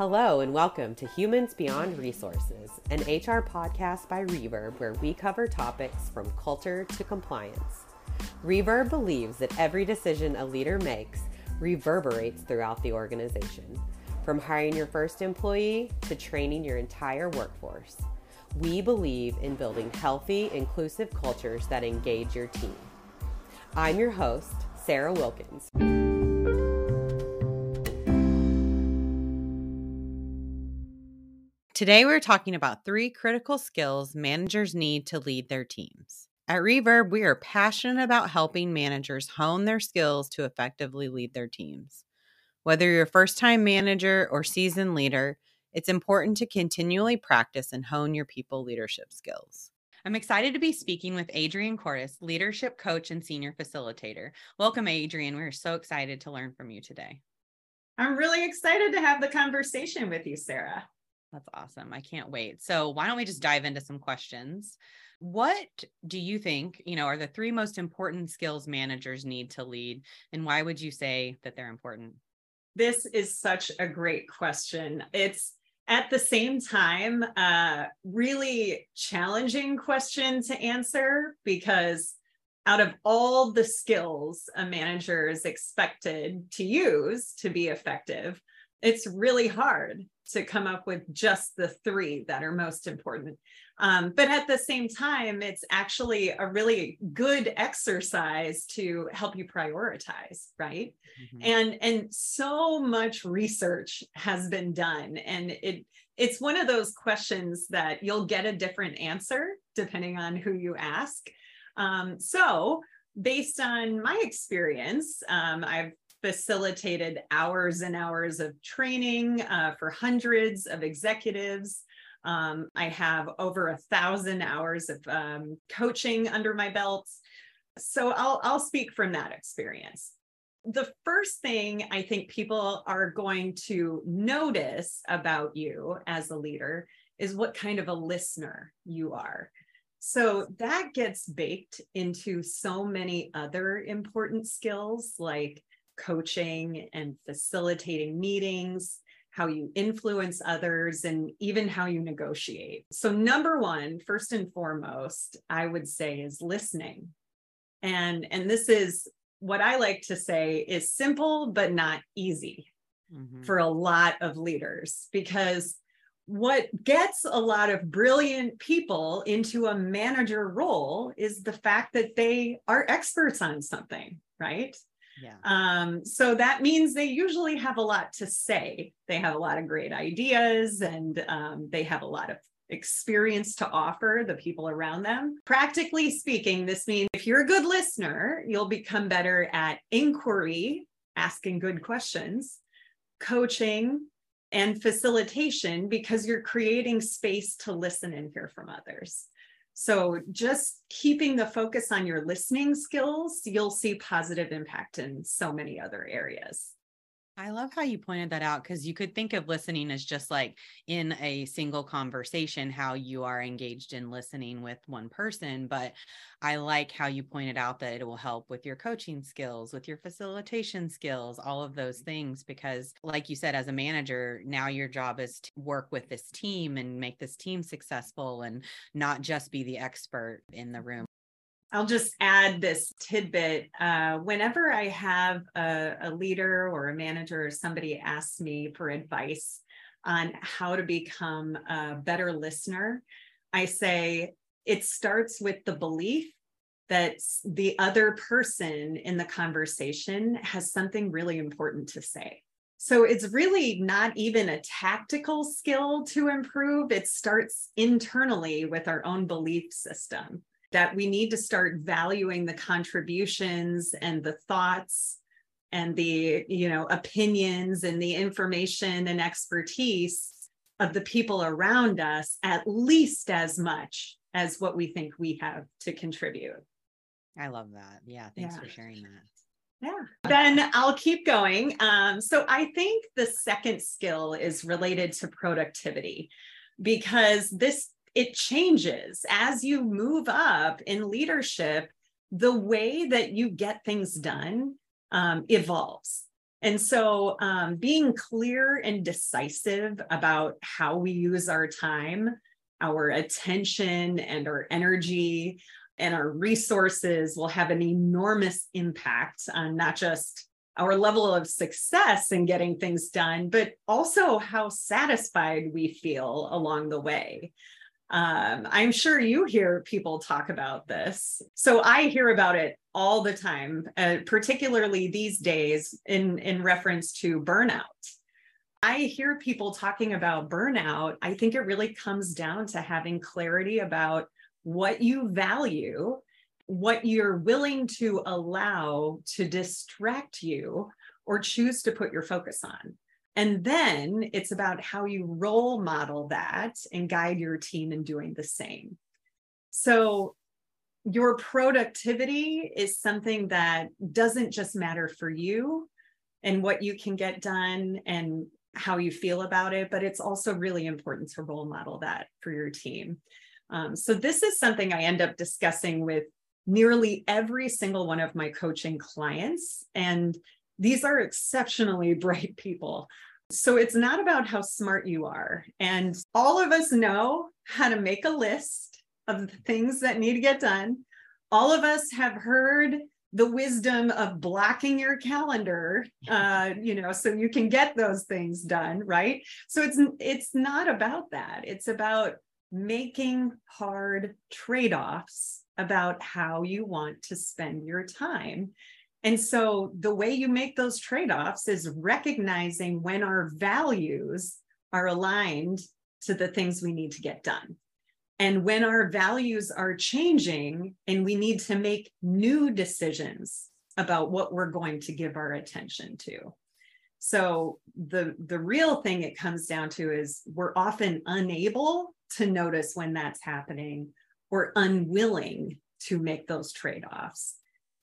Hello, and welcome to Humans Beyond Resources, an HR podcast by Reverb where we cover topics from culture to compliance. Reverb believes that every decision a leader makes reverberates throughout the organization, from hiring your first employee to training your entire workforce. We believe in building healthy, inclusive cultures that engage your team. I'm your host, Sarah Wilkins. Today, we're talking about three critical skills managers need to lead their teams. At Reverb, we are passionate about helping managers hone their skills to effectively lead their teams. Whether you're a first time manager or seasoned leader, it's important to continually practice and hone your people leadership skills. I'm excited to be speaking with Adrienne Kortas, leadership coach and senior facilitator. Welcome, Adrienne. We're so excited to learn from you today. I'm really excited to have the conversation with you, Sarah. That's awesome. I can't wait. So, why don't we just dive into some questions? What do you think, you know, are the three most important skills managers need to lead and why would you say that they're important? This is such a great question. It's at the same time uh really challenging question to answer because out of all the skills a manager is expected to use to be effective, it's really hard to come up with just the three that are most important. Um, but at the same time, it's actually a really good exercise to help you prioritize, right? Mm-hmm. And and so much research has been done, and it it's one of those questions that you'll get a different answer depending on who you ask. Um, so based on my experience, um, I've facilitated hours and hours of training uh, for hundreds of executives. Um, I have over a thousand hours of um, coaching under my belts. So I'll, I'll speak from that experience. The first thing I think people are going to notice about you as a leader is what kind of a listener you are. So that gets baked into so many other important skills like coaching and facilitating meetings, how you influence others, and even how you negotiate. So, number one, first and foremost, I would say is listening. And, and this is what I like to say is simple, but not easy mm-hmm. for a lot of leaders because what gets a lot of brilliant people into a manager role is the fact that they are experts on something, right? Yeah. Um, so that means they usually have a lot to say. They have a lot of great ideas and um, they have a lot of experience to offer the people around them. Practically speaking, this means if you're a good listener, you'll become better at inquiry, asking good questions, coaching, and facilitation because you're creating space to listen and hear from others. So just keeping the focus on your listening skills, you'll see positive impact in so many other areas. I love how you pointed that out because you could think of listening as just like in a single conversation, how you are engaged in listening with one person. But I like how you pointed out that it will help with your coaching skills, with your facilitation skills, all of those mm-hmm. things. Because, like you said, as a manager, now your job is to work with this team and make this team successful and not just be the expert in the room. I'll just add this tidbit. Uh, whenever I have a, a, leader or a manager or somebody asks me for advice on how to become a better listener, I say it starts with the belief that the other person in the conversation has something really important to say. So it's really not even a tactical skill to improve. It starts internally with our own belief system that we need to start valuing the contributions and the thoughts and the you know opinions and the information and expertise of the people around us at least as much as what we think we have to contribute. I love that. Yeah thanks yeah. for sharing that. Yeah. Then i'll keep going. Um, so i think the second skill is related to productivity because this it changes as you move up in leadership the way that you get things done um, evolves And so, um, being clear and decisive about how we use our time, our attention, and our energy and our resources will have an enormous impact on not just our level of success in getting things done, but also how satisfied we feel along the way. Um, I'm sure you hear people talk about this. So I hear about it all the time, uh, particularly these days in, in reference to burnout. I hear people talking about burnout. I think it really comes down to having clarity about what you value, what you're willing to allow to distract you or choose to put your focus on. And then it's about how you role model that and guide your team in doing the same. So, your productivity is something that doesn't just matter for you and what you can get done and how you feel about it, but it's also really important to role model that for your team. Um, so, this is something I end up discussing with nearly every single one of my coaching clients. And these are exceptionally bright people. So it's not about how smart you are. And all of us know how to make a list of the things that need to get done. All of us have heard the wisdom of blocking your calendar uh, you know so you can get those things done right so it's it's not about that it's about making hard trade-offs about how you want to spend your time and so the way you make those trade offs is recognizing when our values are aligned to the things we need to get done. And when our values are changing and we need to make new decisions about what we're going to give our attention to. So the the real thing it comes down to is we're often unable to notice when that's happening or unwilling to make those trade-offs.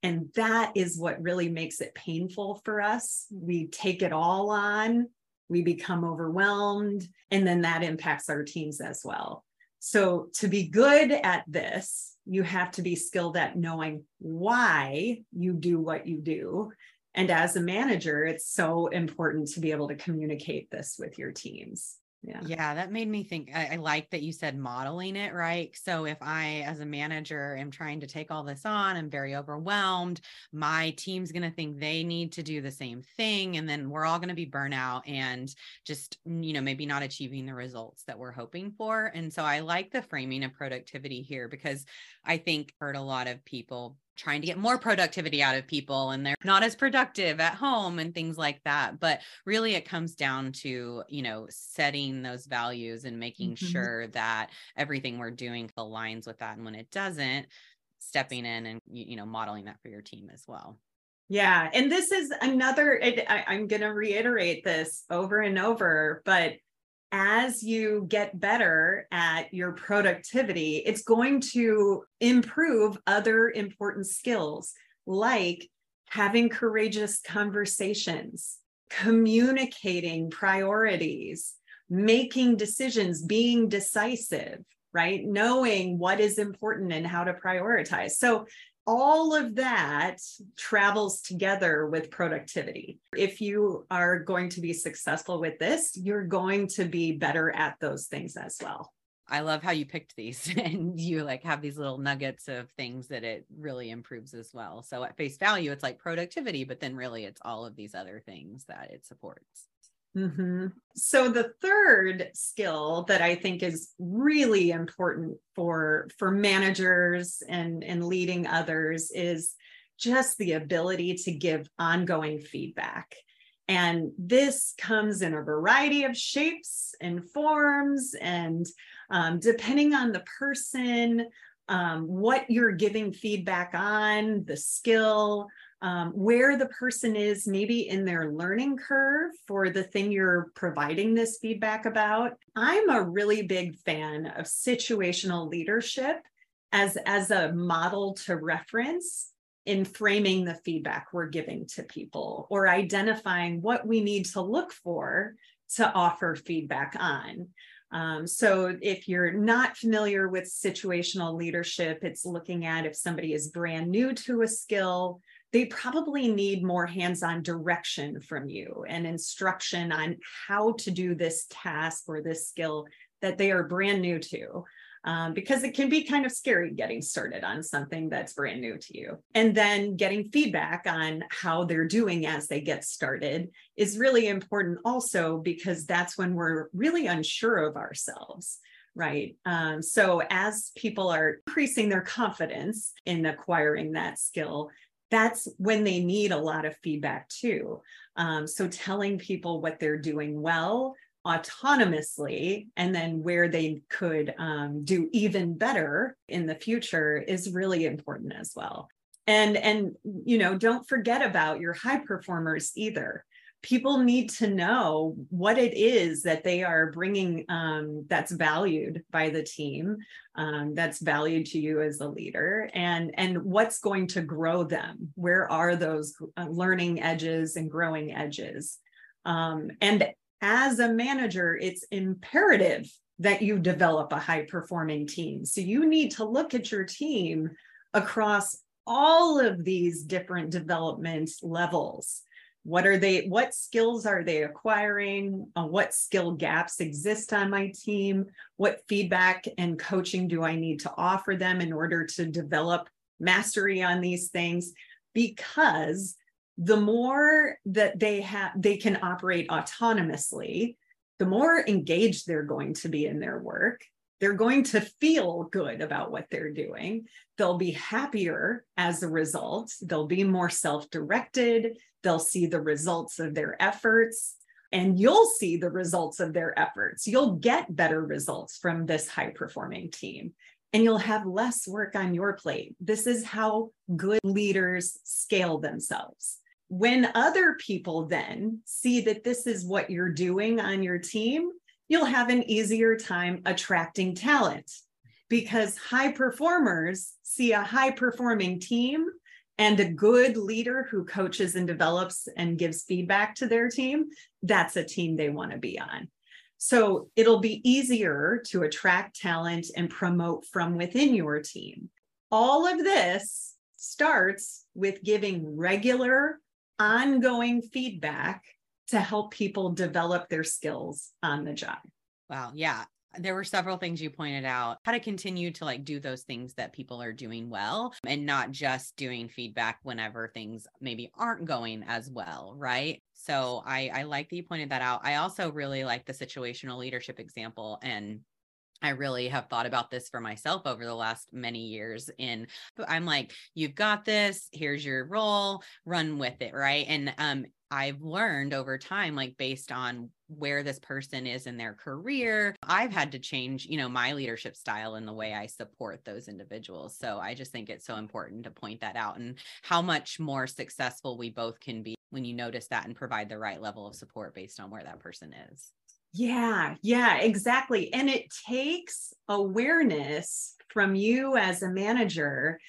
And that is what really makes it painful for us. We take it all on, we become overwhelmed, and then that impacts our teams as well. So, to be good at this, you have to be skilled at knowing why you do what you do. And as a manager, it's so important to be able to communicate this with your teams yeah. Yeah that made me think I, I, like that you said modeling it right? So if i as a manager am trying to take all this on i'm very overwhelmed my team's going to think they need to do the same thing and then we're all going to be burnout and just you know maybe not achieving the results that we're hoping for. And so i like the framing of productivity here because i think heard a lot of people trying to get more productivity out of people and they're not as productive at home and things like that. But really it comes down to you know setting those values and making mm-hmm. sure that everything we're doing aligns with that. And when it doesn't stepping in and you know modeling that for your team as well. Yeah. And this is another I, i'm going to reiterate this over and over but as you get better at your productivity, it's going to improve other important skills like having courageous conversations, communicating priorities, making decisions, being decisive, right? Knowing what is important and how to prioritize. So all of that travels together with productivity. If you are going to be successful with this, you're going to be better at those things as well. I love how you picked these and you like have these little nuggets of things that it really improves as well. So at face value, it's like productivity, but then really it's all of these other things that it supports. Mm-hmm. So the third skill that I think is really important for for managers and and leading others is just the ability to give ongoing feedback. And this comes in a variety of shapes and forms, and um, depending on the person, um, what you're giving feedback on, the skill, um, where the person is maybe in their learning curve for the thing you're providing this feedback about. I'm a really big fan of situational leadership as, as a model to reference in framing the feedback we're giving to people or identifying what we need to look for to offer feedback on. Um, so, if you're not familiar with situational leadership, it's looking at if somebody is brand new to a skill, they probably need more hands on direction from you and instruction on how to do this task or this skill that they are brand new to. Um, because it can be kind of scary getting started on something that's brand new to you. And then getting feedback on how they're doing as they get started is really important also because that's when we're really unsure of ourselves right? Um, so as people are increasing their confidence in acquiring that skill, that's when they need a lot of feedback too. Um, so telling people what they're doing well autonomously and then where they could um, do even better in the future is really important as well. And and you know don't forget about your high performers either. People need to know what it is that they are bringing um, that's valued by the team um, that's valued to you as a leader and and what's going to grow them. Where are those uh, learning edges and growing edges? Um, and as a manager it's imperative that you develop a high performing team. So you need to look at your team across all of these different development levels. What are they what skills are they acquiring? Uh, what skill gaps exist on my team? What feedback and coaching do i need to offer them in order to develop mastery on these things? Because the more that they have they can operate autonomously the more engaged they're going to be in their work they're going to feel good about what they're doing. They'll be happier as a result. They'll be more self directed. They'll see the results of their efforts, and you'll see the results of their efforts. You'll get better results from this high performing team, and you'll have less work on your plate. This is how good leaders scale themselves. When other people then see that this is what you're doing on your team, you'll have an easier time attracting talent because high performers see a high performing team and a good leader who coaches and develops and gives feedback to their team. That's a team they want to be on. So it'll be easier to attract talent and promote from within your team. All of this starts with giving regular, ongoing feedback to help people develop their skills on the job. Wow. Yeah. There were several things you pointed out how to continue to like do those things that people are doing well and not just doing feedback whenever things maybe aren't going as well. Right. So I, I like that you pointed that out. I also really like the situational leadership example and I really have thought about this for myself over the last many years. In I'm like, you've got this. Here's your role. Run with it, right? And um, I've learned over time, like based on where this person is in their career, I've had to change, you know, my leadership style and the way I support those individuals. So I just think it's so important to point that out and how much more successful we both can be when you notice that and provide the right level of support based on where that person is. Yeah, yeah, exactly. And it takes awareness from you as a manager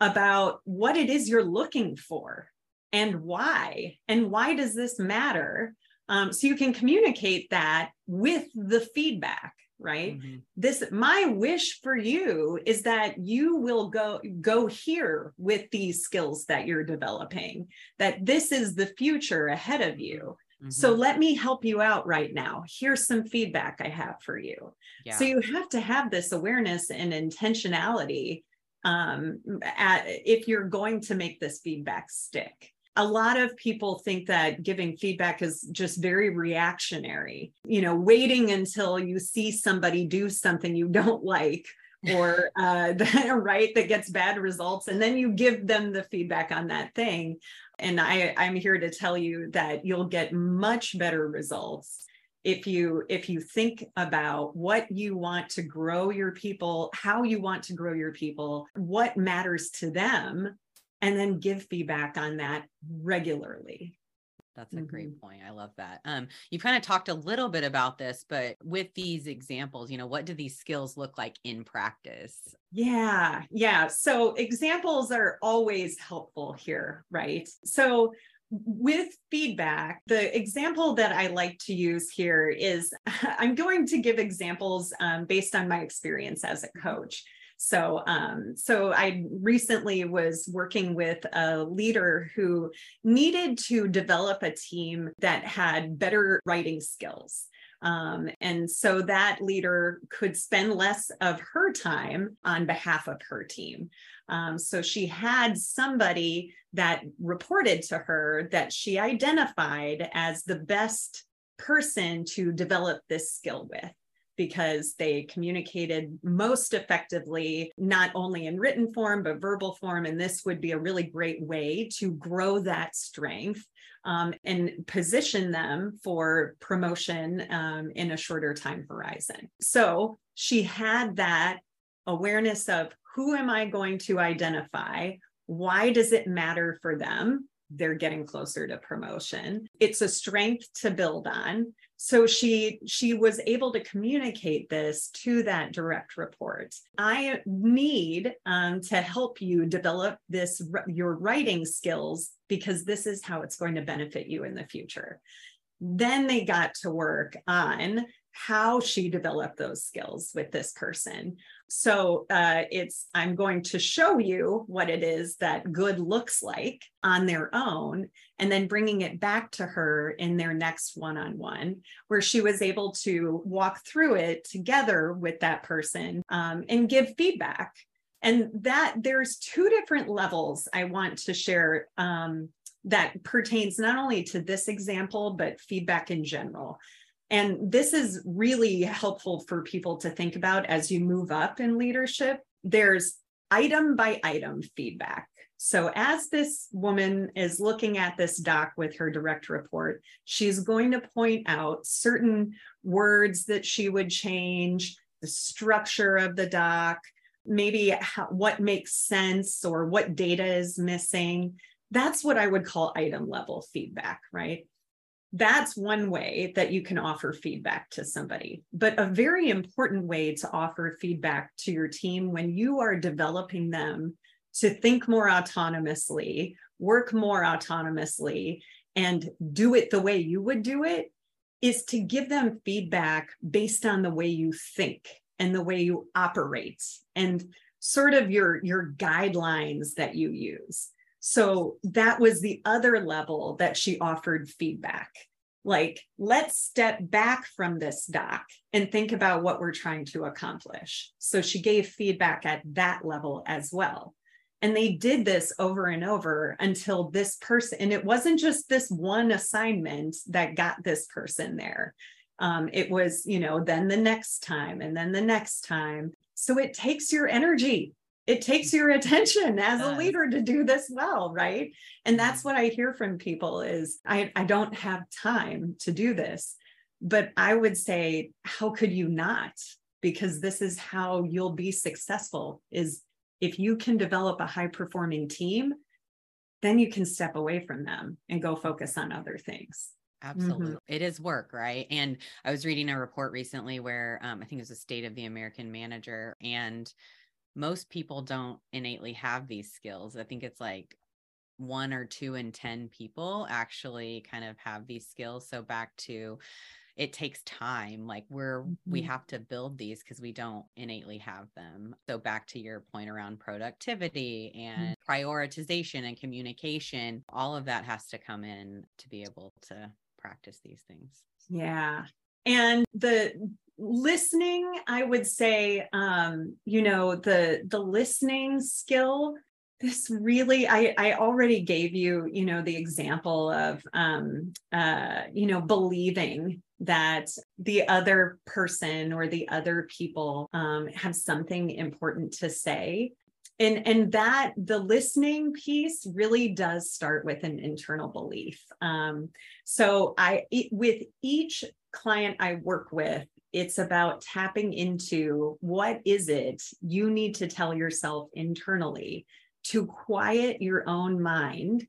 about what it is you're looking for and why and why does this matter um, so you can communicate that with the feedback right mm-hmm. this my wish for you is that you will go go here with these skills that you're developing that this is the future ahead of you mm-hmm. so let me help you out right now here's some feedback i have for you yeah. so you have to have this awareness and intentionality um, at, if you're going to make this feedback stick a lot of people think that giving feedback is just very reactionary, you know, waiting until you see somebody do something you don't like or uh, right that gets bad results and then you give them the feedback on that thing and i i'm here to tell you that you'll get much better results if you if you think about what you want to grow your people how you want to grow your people what matters to them and then give feedback on that regularly. That's a mm-hmm. great point. I love that. Um, you've kind of talked a little bit about this, but with these examples, you know, what do these skills look like in practice? Yeah, yeah. So examples are always helpful here, right? So with feedback, the example that I like to use here is I'm going to give examples um, based on my experience as a coach. So, um, so I recently was working with a leader who needed to develop a team that had better writing skills. Um, and so that leader could spend less of her time on behalf of her team. Um, so she had somebody that reported to her that she identified as the best person to develop this skill with because they communicated most effectively, not only in written form, but verbal form. And this would be a really great way to grow that strength um, and position them for promotion um, in a shorter time horizon. So she had that awareness of who am I going to identify? Why does it matter for them? They're getting closer to promotion. It's a strength to build on. So she she was able to communicate this to that direct report. I need um, to help you develop this your writing skills because this is how it's going to benefit you in the future. Then they got to work on how she developed those skills with this person. So uh, it's, I'm going to show you what it is that good looks like on their own, and then bringing it back to her in their next one on one, where she was able to walk through it together with that person um, and give feedback. And that there's two different levels I want to share um, that pertains not only to this example, but feedback in general. And this is really helpful for people to think about as you move up in leadership. There's item by item feedback. So, as this woman is looking at this doc with her direct report, she's going to point out certain words that she would change, the structure of the doc, maybe how, what makes sense or what data is missing. That's what I would call item level feedback, right? That's one way that you can offer feedback to somebody. But a very important way to offer feedback to your team when you are developing them to think more autonomously, work more autonomously, and do it the way you would do it is to give them feedback based on the way you think and the way you operate and sort of your your guidelines that you use so that was the other level that she offered feedback. Like, let's step back from this doc and think about what we're trying to accomplish. So she gave feedback at that level as well. And they did this over and over until this person, and it wasn't just this one assignment that got this person there. Um, it was, you know, then the next time and then the next time. So it takes your energy it takes your attention as a leader to do this well right and that's mm-hmm. what i hear from people is i i don't have time to do this but i would say how could you not because this is how you'll be successful is if you can develop a high performing team then you can step away from them and go focus on other things Absolutely. Mm-hmm. It is work, right? And I was reading a report recently where um, I think it was a state of the American manager, and most people don't innately have these skills. I think it's like one or two in 10 people actually kind of have these skills. So back to it takes time like we're mm-hmm. we have to build these because we don't innately have them so back to your point around productivity mm-hmm. and mm-hmm. prioritization and communication all of that has to come in to be able to practice these things yeah and the listening i would say um you know the the listening skill this really i i already gave you you know the example of um uh you know believing that the other person or the other people um have something important to say. And and that the listening piece really does start with an internal belief. Um so i with each client i work with it's about tapping into what is it you need to tell yourself internally to quiet your own mind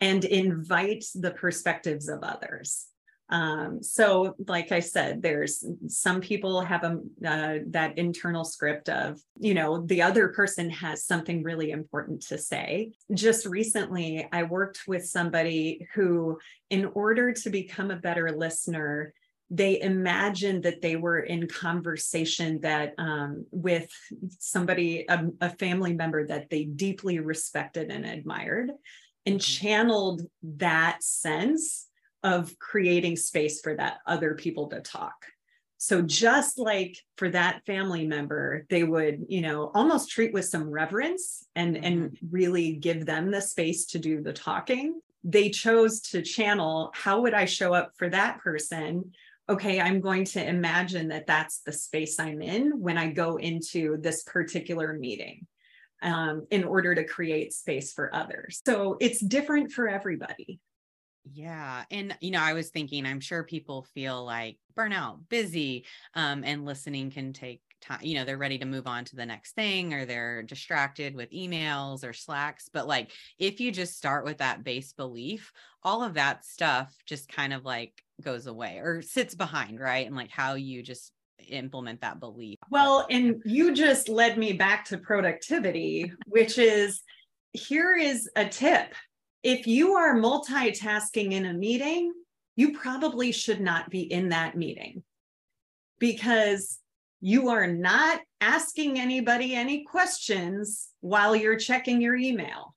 and invite the perspectives of others. Um, so, like I said, there's some people have a uh, that internal script of, you know, the other person has something really important to say. Just recently, I worked with somebody who, in order to become a better listener, they imagined that they were in conversation that um, with somebody a, a, family member that they deeply respected and admired and mm-hmm. channeled that sense of creating space for that other people to talk so just like for that family member they would you know almost treat with some reverence and mm-hmm. and really give them the space to do the talking they chose to channel how would i show up for that person okay, I'm going to imagine that that's the space I'm in when I go into this particular meeting um, in order to create space for others. So it's different for everybody. Yeah. And, you know, I was thinking, I'm sure people feel like burnout, busy, um, and listening can take time you know they're ready to move on to the next thing or they're distracted with emails or slacks but like if you just start with that base belief all of that stuff just kind of like goes away or sits behind right? And like how you just implement that belief. Well and you just led me back to productivity which is here is a tip. If you are multitasking in a meeting you probably should not be in that meeting because you are not asking anybody any questions while you're checking your email.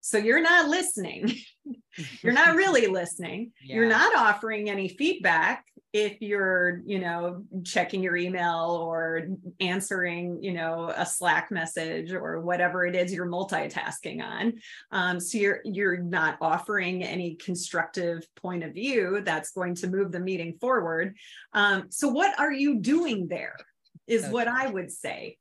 So you're not listening. you're not really listening. Yeah. You're not offering any feedback if you're, you know, checking your email or answering, you know, a Slack message or whatever it is you're multitasking on. Um, so you're you're not offering any constructive point of view that's going to move the meeting forward. Um, so what are you doing there? Is what I would say.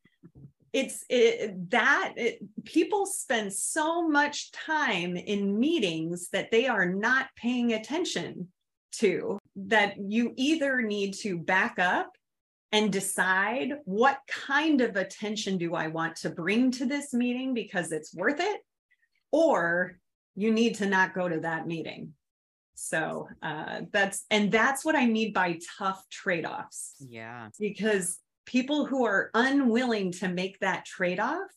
It's it, that it, people spend so much time in meetings that they are not paying attention to that you either need to back up and decide what kind of attention do I want to bring to this meeting because it's worth it, or you need to not go to that meeting. So uh, that's and that's what I mean by tough trade offs. Yeah, because people who are unwilling to make that trade off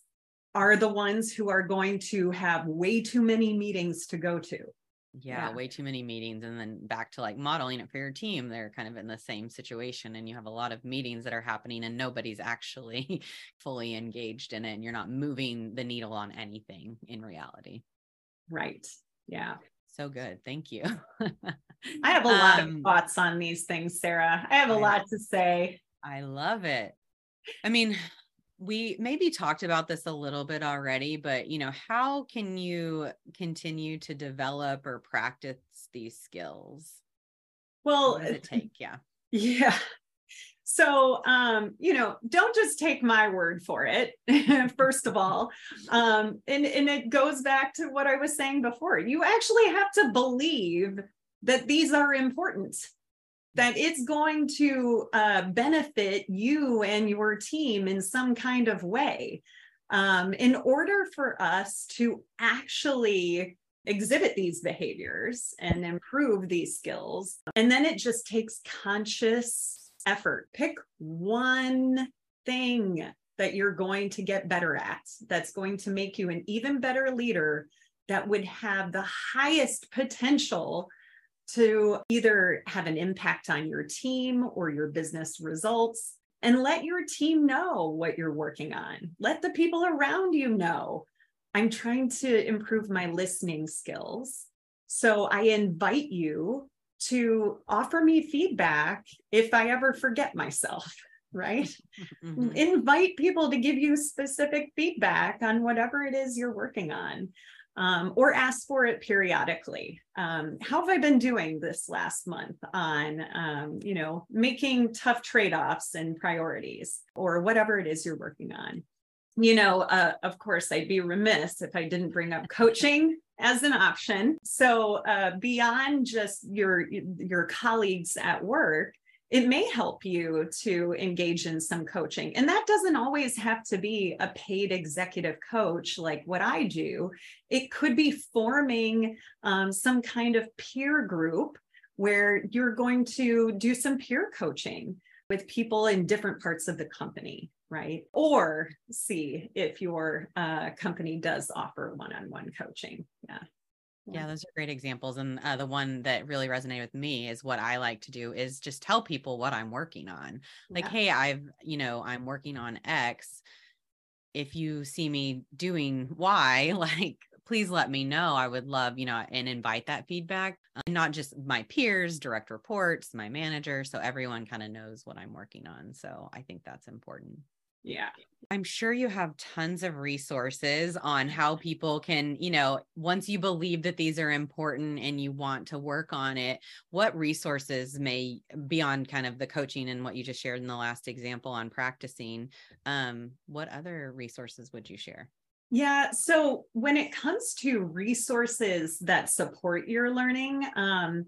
are the ones who are going to have way too many meetings to go to. Yeah, yeah, way too many meetings. And then back to like modeling it for your team, they're kind of in the same situation. And you have a lot of meetings that are happening and nobody's actually fully engaged in it. And you're not moving the needle on anything in reality. Right. Yeah. So good. Thank you. I have a lot um, of thoughts on these things, Sarah. I have a lot to say. I love it. I mean, we maybe talked about this a little bit already, but you know, how can you continue to develop or practice these skills? Well, what does it take? Yeah. Yeah. So, um, you know, don't just take my word for it, first of all. Um, and, and it goes back to what I was saying before. You actually have to believe that these are important that it's going to uh, benefit you and your team in some kind of way. Um, in order for us to actually exhibit these behaviors and improve these skills, and then it just takes conscious effort. Pick one thing that you're going to get better at that's going to make you an even better leader that would have the highest potential to either have an impact on your team or your business results and let your team know what you're working on. Let the people around you know. I'm trying to improve my listening skills. So I invite you to offer me feedback if I ever forget myself, right? Mm-hmm. Invite people to give you specific feedback on whatever it is you're working on um, or ask for it periodically. Um, how have I been doing this last month on, um, you know, making tough trade offs and priorities or whatever it is you're working on? You know, uh, of course, I'd be remiss if I didn't bring up coaching as an option. So uh, beyond just your your colleagues at work, it may help you to engage in some coaching. And that doesn't always have to be a paid executive coach like what I do. It could be forming um, some kind of peer group where you're going to do some peer coaching with people in different parts of the company, right? Or see if your uh, company does offer one on one coaching. Yeah. Yeah, those are great examples. And uh, the one that really resonated with me is what I like to do is just tell people what I'm working on. Like, yeah. hey, I've, you know, I'm working on X. If you see me doing Y, like, please let me know. I would love, you know, and invite that feedback, uh, not just my peers, direct reports, my manager. So everyone kind of knows what I'm working on. So I think that's important. Yeah. I'm sure you have tons of resources on how people can, you know, once you believe that these are important and you want to work on it, what resources may beyond kind of the coaching and what you just shared in the last example on practicing, um, what other resources would you share? Yeah. So when it comes to resources that support your learning, um,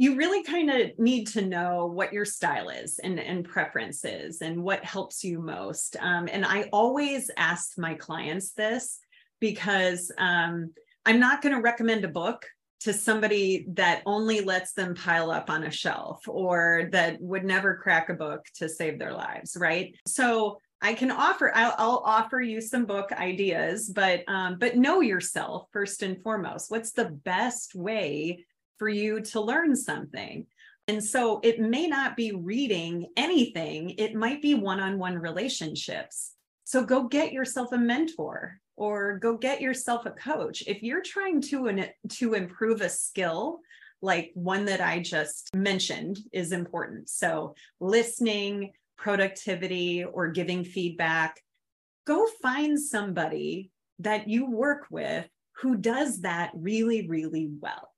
you really kind of need to know what your style is and, and preferences and what helps you most. Um, and I always ask my clients this because um, I'm not going to recommend a book to somebody that only lets them pile up on a shelf or that would never crack a book to save their lives, right? So I can offer, I'll, I'll, offer you some book ideas, but um, but know yourself first and foremost. What's the best way for you to learn something? And so it may not be reading anything, it might be one-on-one relationships. So go get yourself a mentor or go get yourself a coach. If you're trying to, to improve a skill, like one that I just mentioned is important. So listening, productivity or giving feedback, go find somebody that you work with who does that really, really well.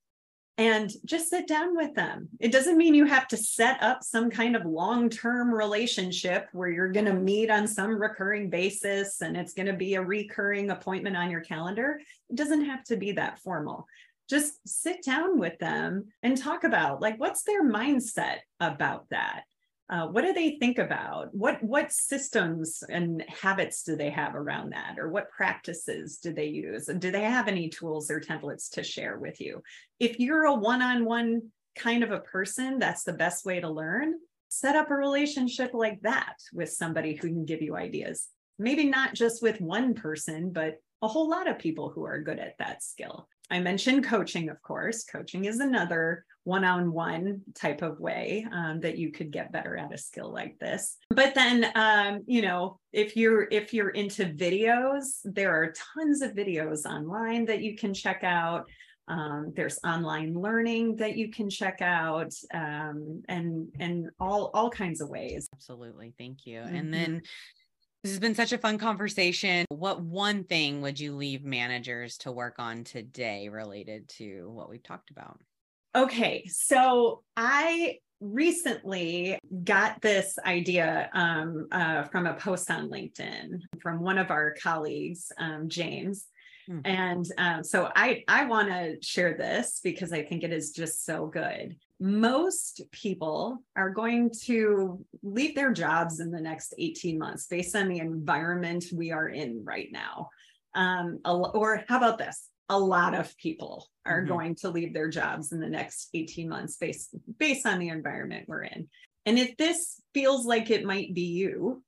And just sit down with them. It doesn't mean you have to set up some kind of long term relationship where you're going to meet on some recurring basis and it's going to be a recurring appointment on your calendar. It doesn't have to be that formal just sit down with them and talk about like what's their mindset about that uh, what do they think about? What what systems and habits do they have around that? Or what practices do they use? And do they have any tools or templates to share with you? If you're a one-on-one kind of a person that's the best way to learn. Set up a relationship like that with somebody who can give you ideas. Maybe not just with one person but a whole lot of people who are good at that skill I mentioned coaching, of course. Coaching is another one on one type of way um, that you could get better at a skill like this. But then, um, you know, if you're if you're into videos, there are tons of videos online that you can check out. Um, there's online learning that you can check out um, and and all all kinds of ways absolutely thank you mm-hmm. and then this has been such a fun conversation. What one thing would you leave managers to work on today related to what we've talked about? Okay, so I recently got this idea um, uh, from a post on LinkedIn from one of our colleagues, um, James. Mm-hmm. And um, so I I want to share this because I think it is just so good most people are going to leave their jobs in the next 18 months based on the environment we are in right now. Um, or how about this? A lot of people are mm-hmm. going to leave their jobs in the next 18 months based, based on the environment we're in. And if this feels like it might be you,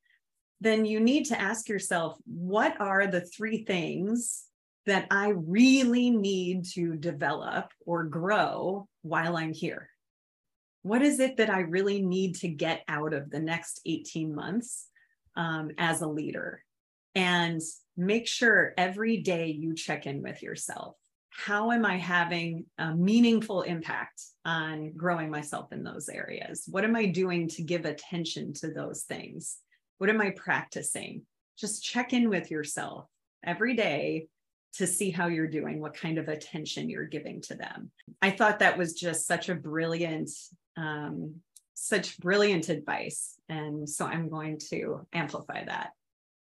then you need to ask yourself what are the three things that I really need to develop or grow while I'm here? what is it that I really need to get out of the next 18 months um, as a leader? And make sure every day you check in with yourself. How am I having a meaningful impact on growing myself in those areas? What am I doing to give attention to those things? What am I practicing? Just check in with yourself every day to see how you're doing, what kind of attention you're giving to them. I thought that was just such a brilliant um, such brilliant advice. And so I'm going to amplify that.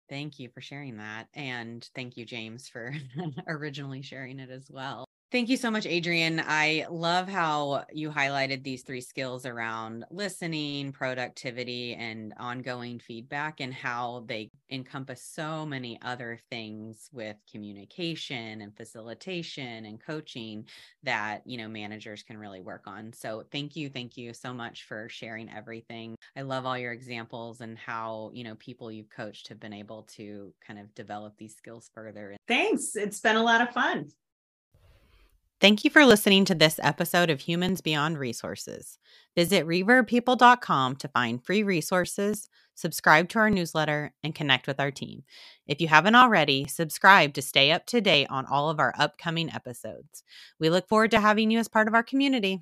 Thank you for sharing that. And thank you, James, for originally sharing it as well. Thank you so much, Adrienne. I love how you highlighted these three skills around listening, productivity, and ongoing feedback, and how they encompass so many other things with communication and facilitation and coaching that you know managers can really work on. So, thank you, thank you so much for sharing everything. I love all your examples and how you know people you've coached have been able to kind of develop these skills further. Thanks. It's been a lot of fun. Thank you for listening to this episode of Humans Beyond Resources. Visit reverbpeople.com to find free resources, subscribe to our newsletter, and connect with our team. If you haven't already, subscribe to stay up to date on all of our upcoming episodes. We look forward to having you as part of our community.